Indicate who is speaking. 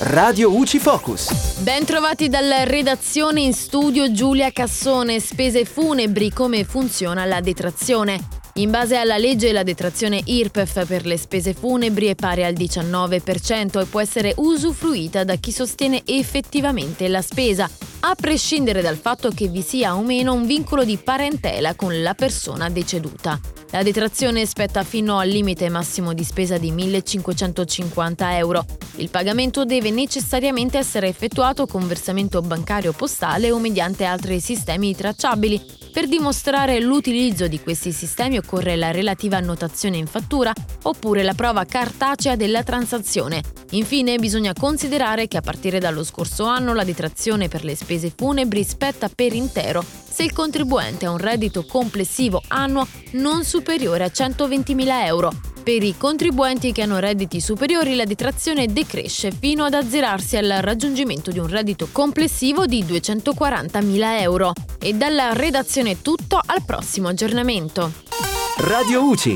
Speaker 1: Radio UCI Focus.
Speaker 2: Ben trovati dalla redazione in studio Giulia Cassone, spese funebri, come funziona la detrazione. In base alla legge la detrazione IRPEF per le spese funebri è pari al 19% e può essere usufruita da chi sostiene effettivamente la spesa, a prescindere dal fatto che vi sia o meno un vincolo di parentela con la persona deceduta. La detrazione spetta fino al limite massimo di spesa di 1.550 euro. Il pagamento deve necessariamente essere effettuato con versamento bancario postale o mediante altri sistemi tracciabili. Per dimostrare l'utilizzo di questi sistemi occorre la relativa annotazione in fattura oppure la prova cartacea della transazione. Infine bisogna considerare che a partire dallo scorso anno la detrazione per le spese funebri spetta per intero se il contribuente ha un reddito complessivo annuo non superiore a 120.000 euro. Per i contribuenti che hanno redditi superiori la detrazione decresce fino ad azzerarsi al raggiungimento di un reddito complessivo di 240.000 euro. E dalla redazione tutto, al prossimo aggiornamento.
Speaker 1: Radio UCI,